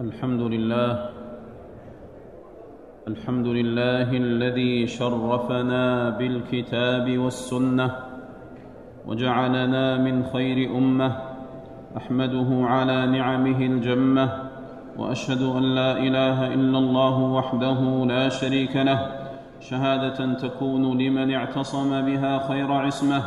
الحمد لله. الحمد لله الذي شرفنا بالكتاب والسنة وجعلنا من خير أمة. أحمده على نعمه الجمة وأشهد أن لا إله إلا الله وحده لا شريك له. شهادة تكون لمن اعتصم بها خير عصمة.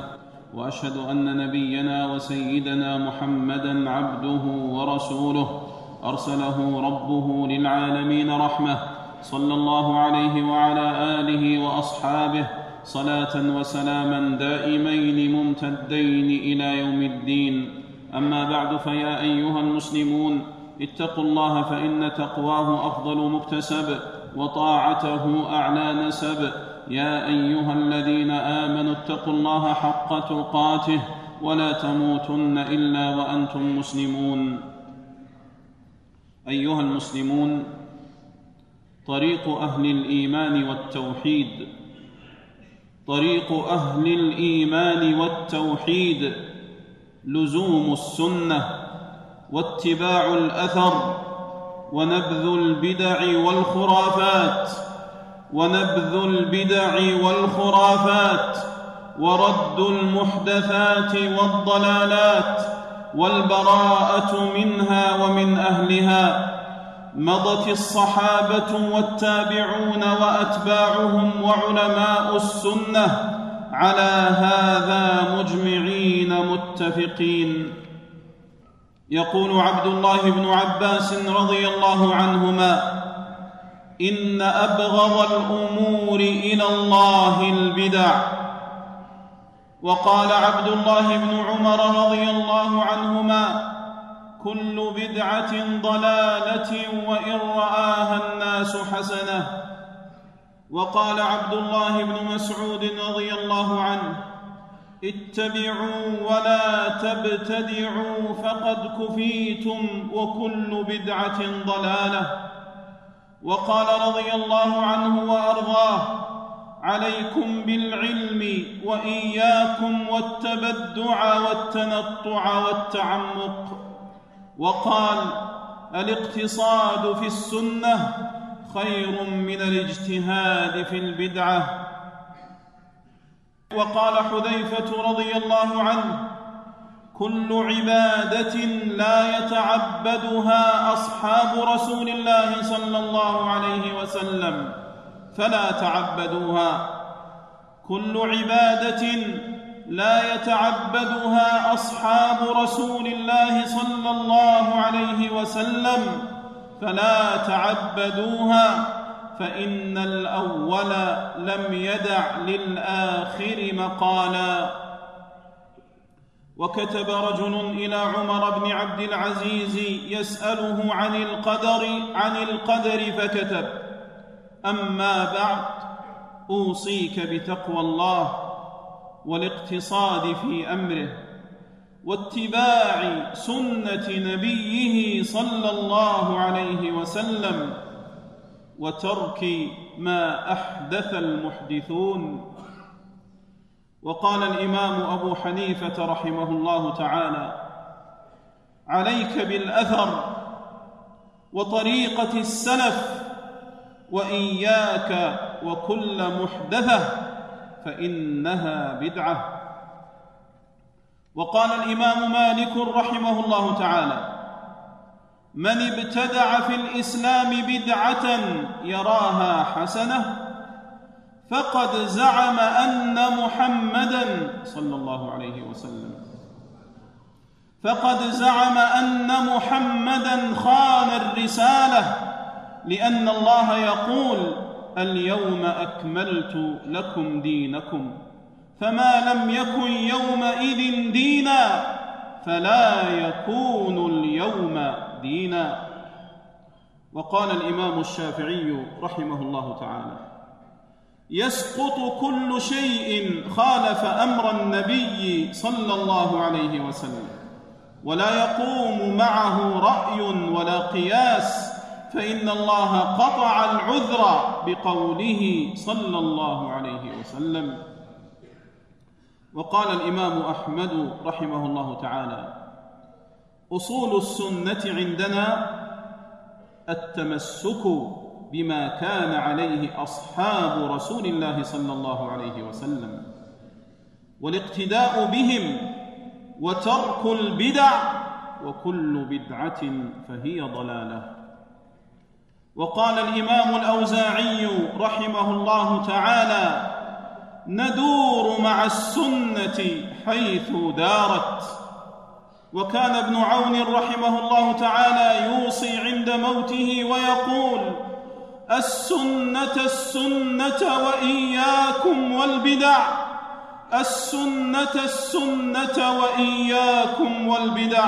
وأشهد أن نبينا وسيدنا محمدا عبده ورسوله. أرسله ربه للعالمين رحمة صلى الله عليه وعلى آله وأصحابه صلاة وسلاما دائمين ممتدين إلى يوم الدين. أما بعد فيا أيها المسلمون اتقوا الله فإن تقواه أفضل مكتسب وطاعته أعلى نسب. يا أيها الذين آمنوا اتقوا الله حق تقاته ولا تموتن إلا وأنتم مسلمون. أيها المسلمون طريق أهل الإيمان والتوحيد طريق أهل الإيمان والتوحيد لزوم السنة واتباع الأثر ونبذ البدع والخرافات ونبذ البدع والخرافات ورد المحدثات والضلالات والبراءة منها ومن أهلها مضت الصحابة والتابعون وأتباعهم وعلماء السنة على هذا مجمعين متفقين. يقول عبد الله بن عباس رضي الله عنهما إن أبغض الأمور إلى الله البدع. وقال عبد الله بن عمر رضي الله عنهما كل بدعة ضلالة وإن رآها الناس حسنة. وقال عبد الله بن مسعود رضي الله عنه اتبعوا ولا تبتدعوا فقد كفيتم وكل بدعة ضلالة. وقال رضي الله عنه وأرضاه عليكم بالعلم وإياكم والتبدع والتنطع والتعمق. وقال الاقتصاد في السنة خير من الاجتهاد في البدعة. وقال حذيفة رضي الله عنه كل عبادة لا يتعبدها أصحاب رسول الله صلى الله عليه وسلم. فلا تعبدوها. كل عبادة لا يتعبدها أصحاب رسول الله صلى الله عليه وسلم. فلا تعبدوها فإن الأول لم يدع للآخر مقالا. وكتب رجل إلى عمر بن عبد العزيز يسأله عن القدر عن القدر فكتب. أما بعد أوصيك بتقوى الله والاقتصاد في أمره واتباع سنة نبيه صلى الله عليه وسلم وترك ما أحدث المحدثون. وقال الإمام أبو حنيفة رحمه الله تعالى عليك بالأثر وطريقة السلف وإياك وكل محدثة فإنها بدعة. وقال الإمام مالك رحمه الله تعالى من ابتدع في الإسلام بدعة يراها حسنة فقد زعم أن محمدا صلى الله عليه وسلم. فقد زعم أن محمدا خان الرسالة لأن الله يقول اليوم أكملت لكم دينكم فما لم يكن يومئذ دينا فلا يكون اليوم دينا. وقال الإمام الشافعي رحمه الله تعالى يسقط كل شيء خالف أمر النبي صلى الله عليه وسلم ولا يقوم معه رأي ولا قياس فإن الله قطع العذر بقوله صلى الله عليه وسلم. وقال الإمام أحمد رحمه الله تعالى أصول السنة عندنا التمسك بما كان عليه أصحاب رسول الله صلى الله عليه وسلم والاقتداء بهم وترك البدع وكل بدعة فهي ضلالة. وقال الإمام الأوزاعي رحمه الله تعالى ندور مع السنة حيث دارت وكان ابن عون رحمه الله تعالى يوصي عند موته ويقول السنة السنة وإياكم والبدع السنة السنة وإياكم والبدع.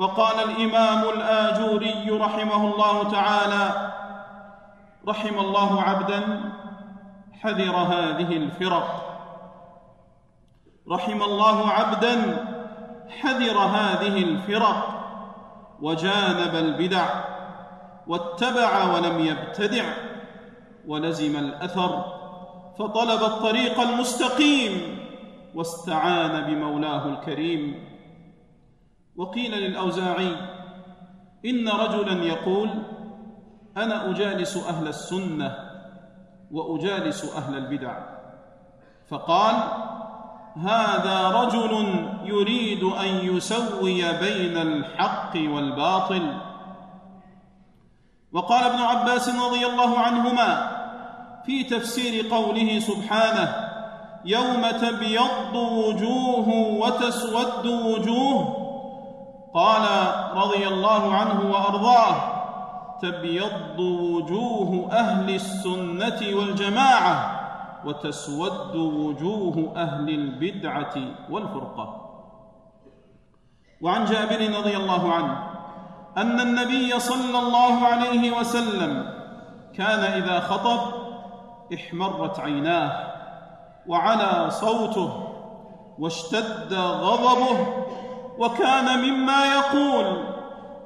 وقال الإمام الآجوري رحمه الله تعالى رحم الله عبدا حذر هذه الفرق. رحم الله عبدا حذر هذه الفرق. وجانب البدع واتبع ولم يبتدع ولزم الأثر فطلب الطريق المستقيم واستعان بمولاه الكريم. وقيل للأوزاعي إن رجلا يقول أنا أجالس أهل السنة وأجالس أهل البدع. فقال هذا رجل يريد أن يسوي بين الحق والباطل. وقال ابن عباس رضي الله عنهما في تفسير قوله سبحانه يوم تبيض وجوه وتسود وجوه قال رضي الله عنه وأرضاه تبيض وجوه أهل السنة والجماعة وتسود وجوه أهل البدعة والفرقة. وعن جابر رضي الله عنه أن النبي صلى الله عليه وسلم كان إذا خطب احمرت عيناه وعلى صوته واشتد غضبه وكان مما يقول.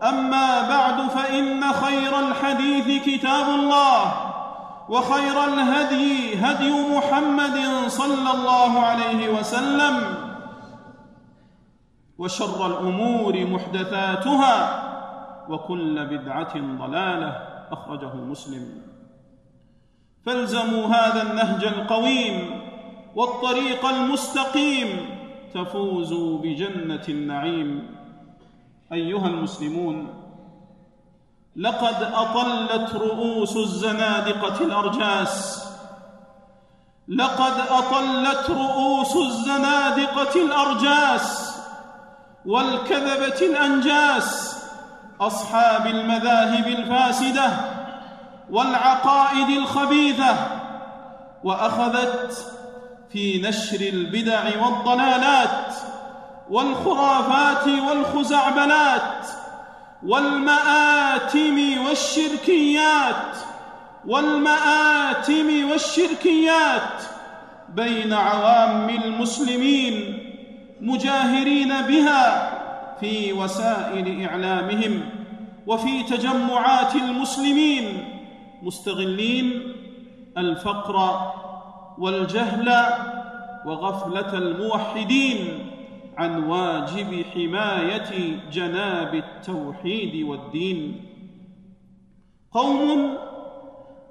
أما بعد فإن خير الحديث كتاب الله وخير الهدي هدي محمد صلى الله عليه وسلم وشر الأمور محدثاتها وكل بدعة ضلالة أخرجه مسلم. فالزموا هذا النهج القويم والطريق المستقيم تفوزوا بجنة النعيم. أيها المسلمون لقد أطلت رؤوس الزنادقة الأرجاس. لقد أطلت رؤوس الزنادقة الأرجاس والكذبة الأنجاس. أصحاب المذاهب الفاسدة والعقائد الخبيثة وأخذت في نشر البدع والضلالات والخرافات والخزعبلات والمآتم والشركيات والمآتم والشركيات بين عوام المسلمين مجاهرين بها في وسائل إعلامهم وفي تجمعات المسلمين مستغلين الفقر والجهل وغفلة الموحدين عن واجب حماية جناب التوحيد والدين. قوم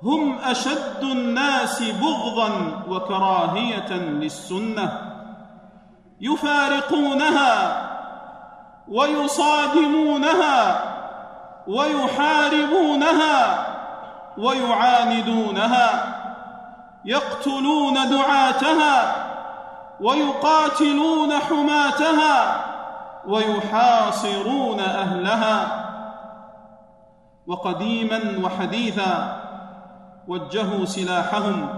هم أشد الناس بغضا وكراهية للسنة يفارقونها ويصادمونها ويحاربونها ويعاندونها. يقتلون دعاتها ويقاتلون حماتها ويحاصرون أهلها وقديما وحديثا وجهوا سلاحهم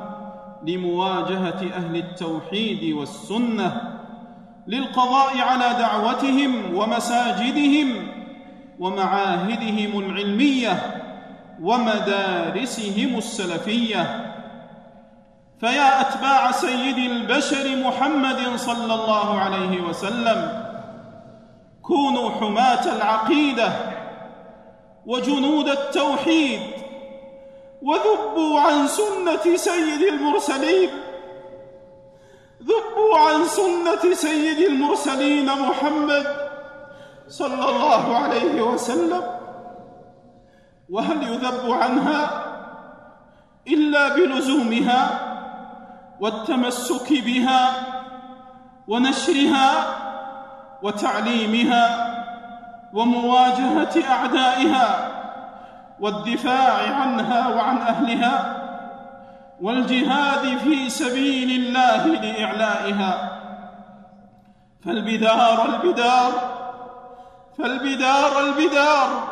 لمواجهة أهل التوحيد والسنة للقضاء على دعوتهم ومساجدهم ومعاهدهم العلمية ومدارسهم السلفية فيا أتباع سيد البشر محمد صلى الله عليه وسلم. كونوا حماة العقيدة وجنود التوحيد وذبوا عن سنة سيد المرسلين. ذبوا عن سنة سيد المرسلين محمد صلى الله عليه وسلم. وهل يذب عنها إلا بلزومها؟ والتمسك بها ونشرها وتعليمها ومواجهة أعدائها والدفاع عنها وعن أهلها والجهاد في سبيل الله لإعلائها. فالبدار البدار فالبدار البدار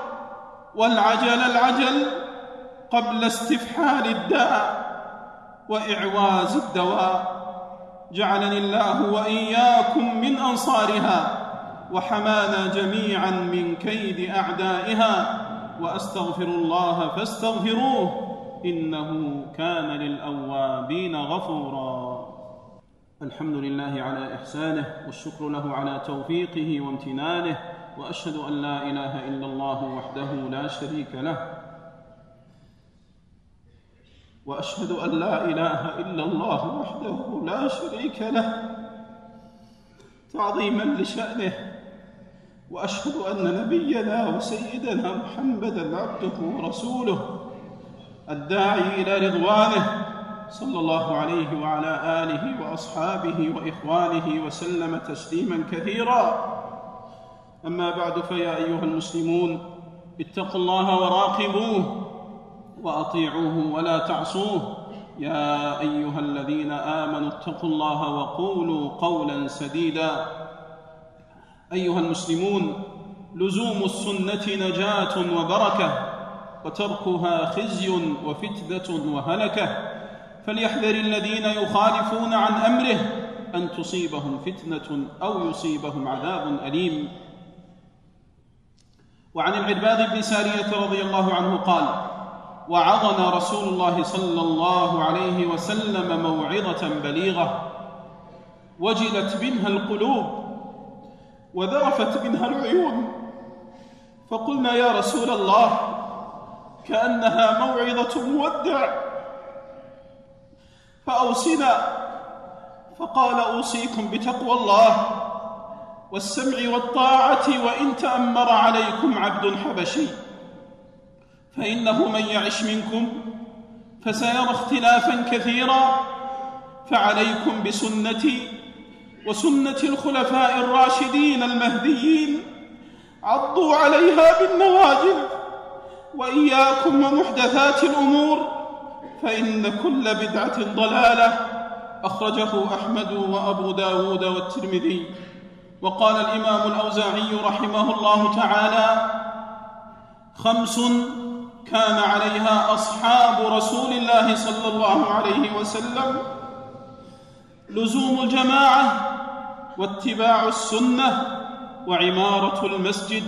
والعجل العجل قبل استفحال الداء. وإعواز الدواء. جعلني الله وإياكم من أنصارها وحمانا جميعا من كيد أعدائها. وأستغفر الله فاستغفروه إنه كان للأوابين غفورا. الحمد لله على إحسانه والشكر له على توفيقه وامتنانه. وأشهد أن لا إله إلا الله وحده لا شريك له. وأشهد أن لا إله إلا الله وحده لا شريك له تعظيما لشأنه وأشهد أن نبينا وسيدنا محمدا عبده ورسوله الداعي إلى رضوانه صلى الله عليه وعلى آله وأصحابه وإخوانه وسلم تسليما كثيرا. أما بعد فيا أيها المسلمون اتقوا الله وراقبوه وأطيعوه ولا تعصوه. يا أيها الذين آمنوا اتقوا الله وقولوا قولا سديدا. أيها المسلمون لزوم السنة نجاة وبركة وتركها خزي وفتنة وهلكة. فليحذر الذين يخالفون عن أمره أن تصيبهم فتنة أو يصيبهم عذاب أليم. وعن العرباض بن سارية رضي الله عنه قال وعظنا رسول الله صلى الله عليه وسلم موعظة بليغة وجلت منها القلوب وذرفت منها العيون. فقلنا يا رسول الله كأنها موعظة مودع. فاوصنا فقال أوصيكم بتقوى الله والسمع والطاعة وإن تأمر عليكم عبد حبشي. فإنه من يعش منكم فسيرى اختلافا كثيرا فعليكم بسنتي وسنة الخلفاء الراشدين المهديين عضوا عليها بالنواجذ وإياكم ومحدثات الأمور فإن كل بدعة ضلالة أخرجه أحمد وأبو داود والترمذي وقال الإمام الأوزاعي رحمه الله تعالى خمس كان عليها أصحاب رسول الله صلى الله عليه وسلم. لزوم الجماعة واتباع السنة وعمارة المسجد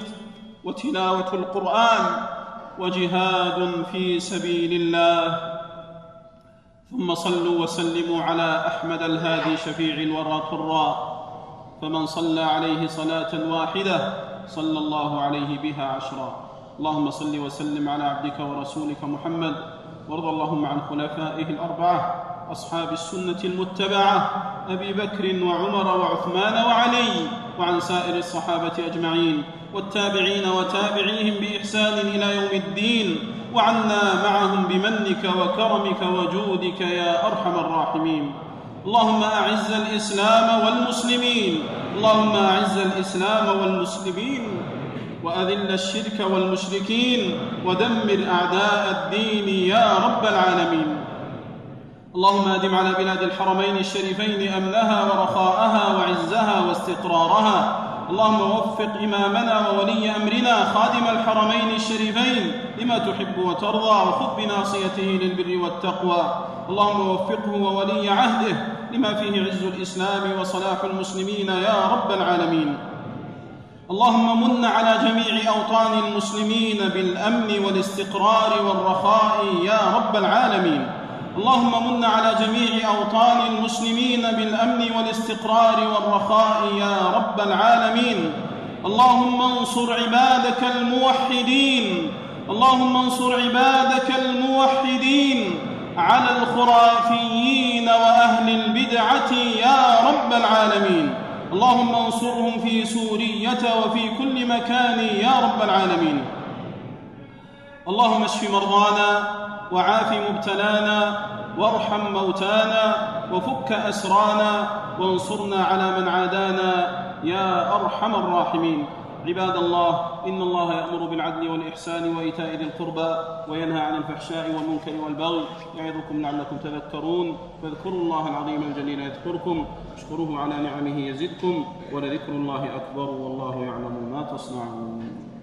وتلاوة القرآن وجهاد في سبيل الله. ثم صلوا وسلموا على أحمد الهادي شفيع الورى طراء فمن صلى عليه صلاة واحدة صلى الله عليه بها عشرا. اللهم صل وسلم على عبدك ورسولك محمد وارض اللهم عن خلفائه الأربعة أصحاب السنة المتبعة أبي بكر وعمر وعثمان وعلي وعن سائر الصحابة أجمعين والتابعين وتابعيهم بإحسان إلى يوم الدين وعنا معهم بمنك وكرمك وجودك يا أرحم الراحمين. اللهم أعز الإسلام والمسلمين اللهم أعز الإسلام والمسلمين. وأذل الشرك والمشركين ودمر أعداء الدين يا رب العالمين. اللهم أدم على بلاد الحرمين الشريفين أمنها ورخاءها وعزها واستقرارها. اللهم وفق إمامنا وولي أمرنا خادم الحرمين الشريفين لما تحب وترضى وخذ بناصيته للبر والتقوى. اللهم وفقه وولي عهده لما فيه عز الإسلام وصلاح المسلمين يا رب العالمين. اللهم من على جميع أوطان المسلمين بالأمن والاستقرار والرخاء يا رب العالمين. اللهم من على جميع أوطان المسلمين بالأمن والاستقرار والرخاء يا رب العالمين. اللهم انصر عبادك الموحدين. اللهم انصر عبادك الموحدين. على الخرافيين وأهل البدعة يا رب العالمين. اللهم انصرهم في سورية وفي كل مكان يا رب العالمين. اللهم اشف مرضانا وعاف مبتلانا وارحم موتانا وفك أسرانا وانصرنا على من عادانا يا أرحم الراحمين. عباد الله إن الله يأمر بالعدل والإحسان وإيتاء ذي القربى وينهى عن الفحشاء والمنكر والبغي يعظكم لعلكم تذكرون. فاذكروا الله العظيم الجليل يذكركم اشكروه على نعمه يزدكم ولذكر الله أكبر والله يعلم ما تصنعون.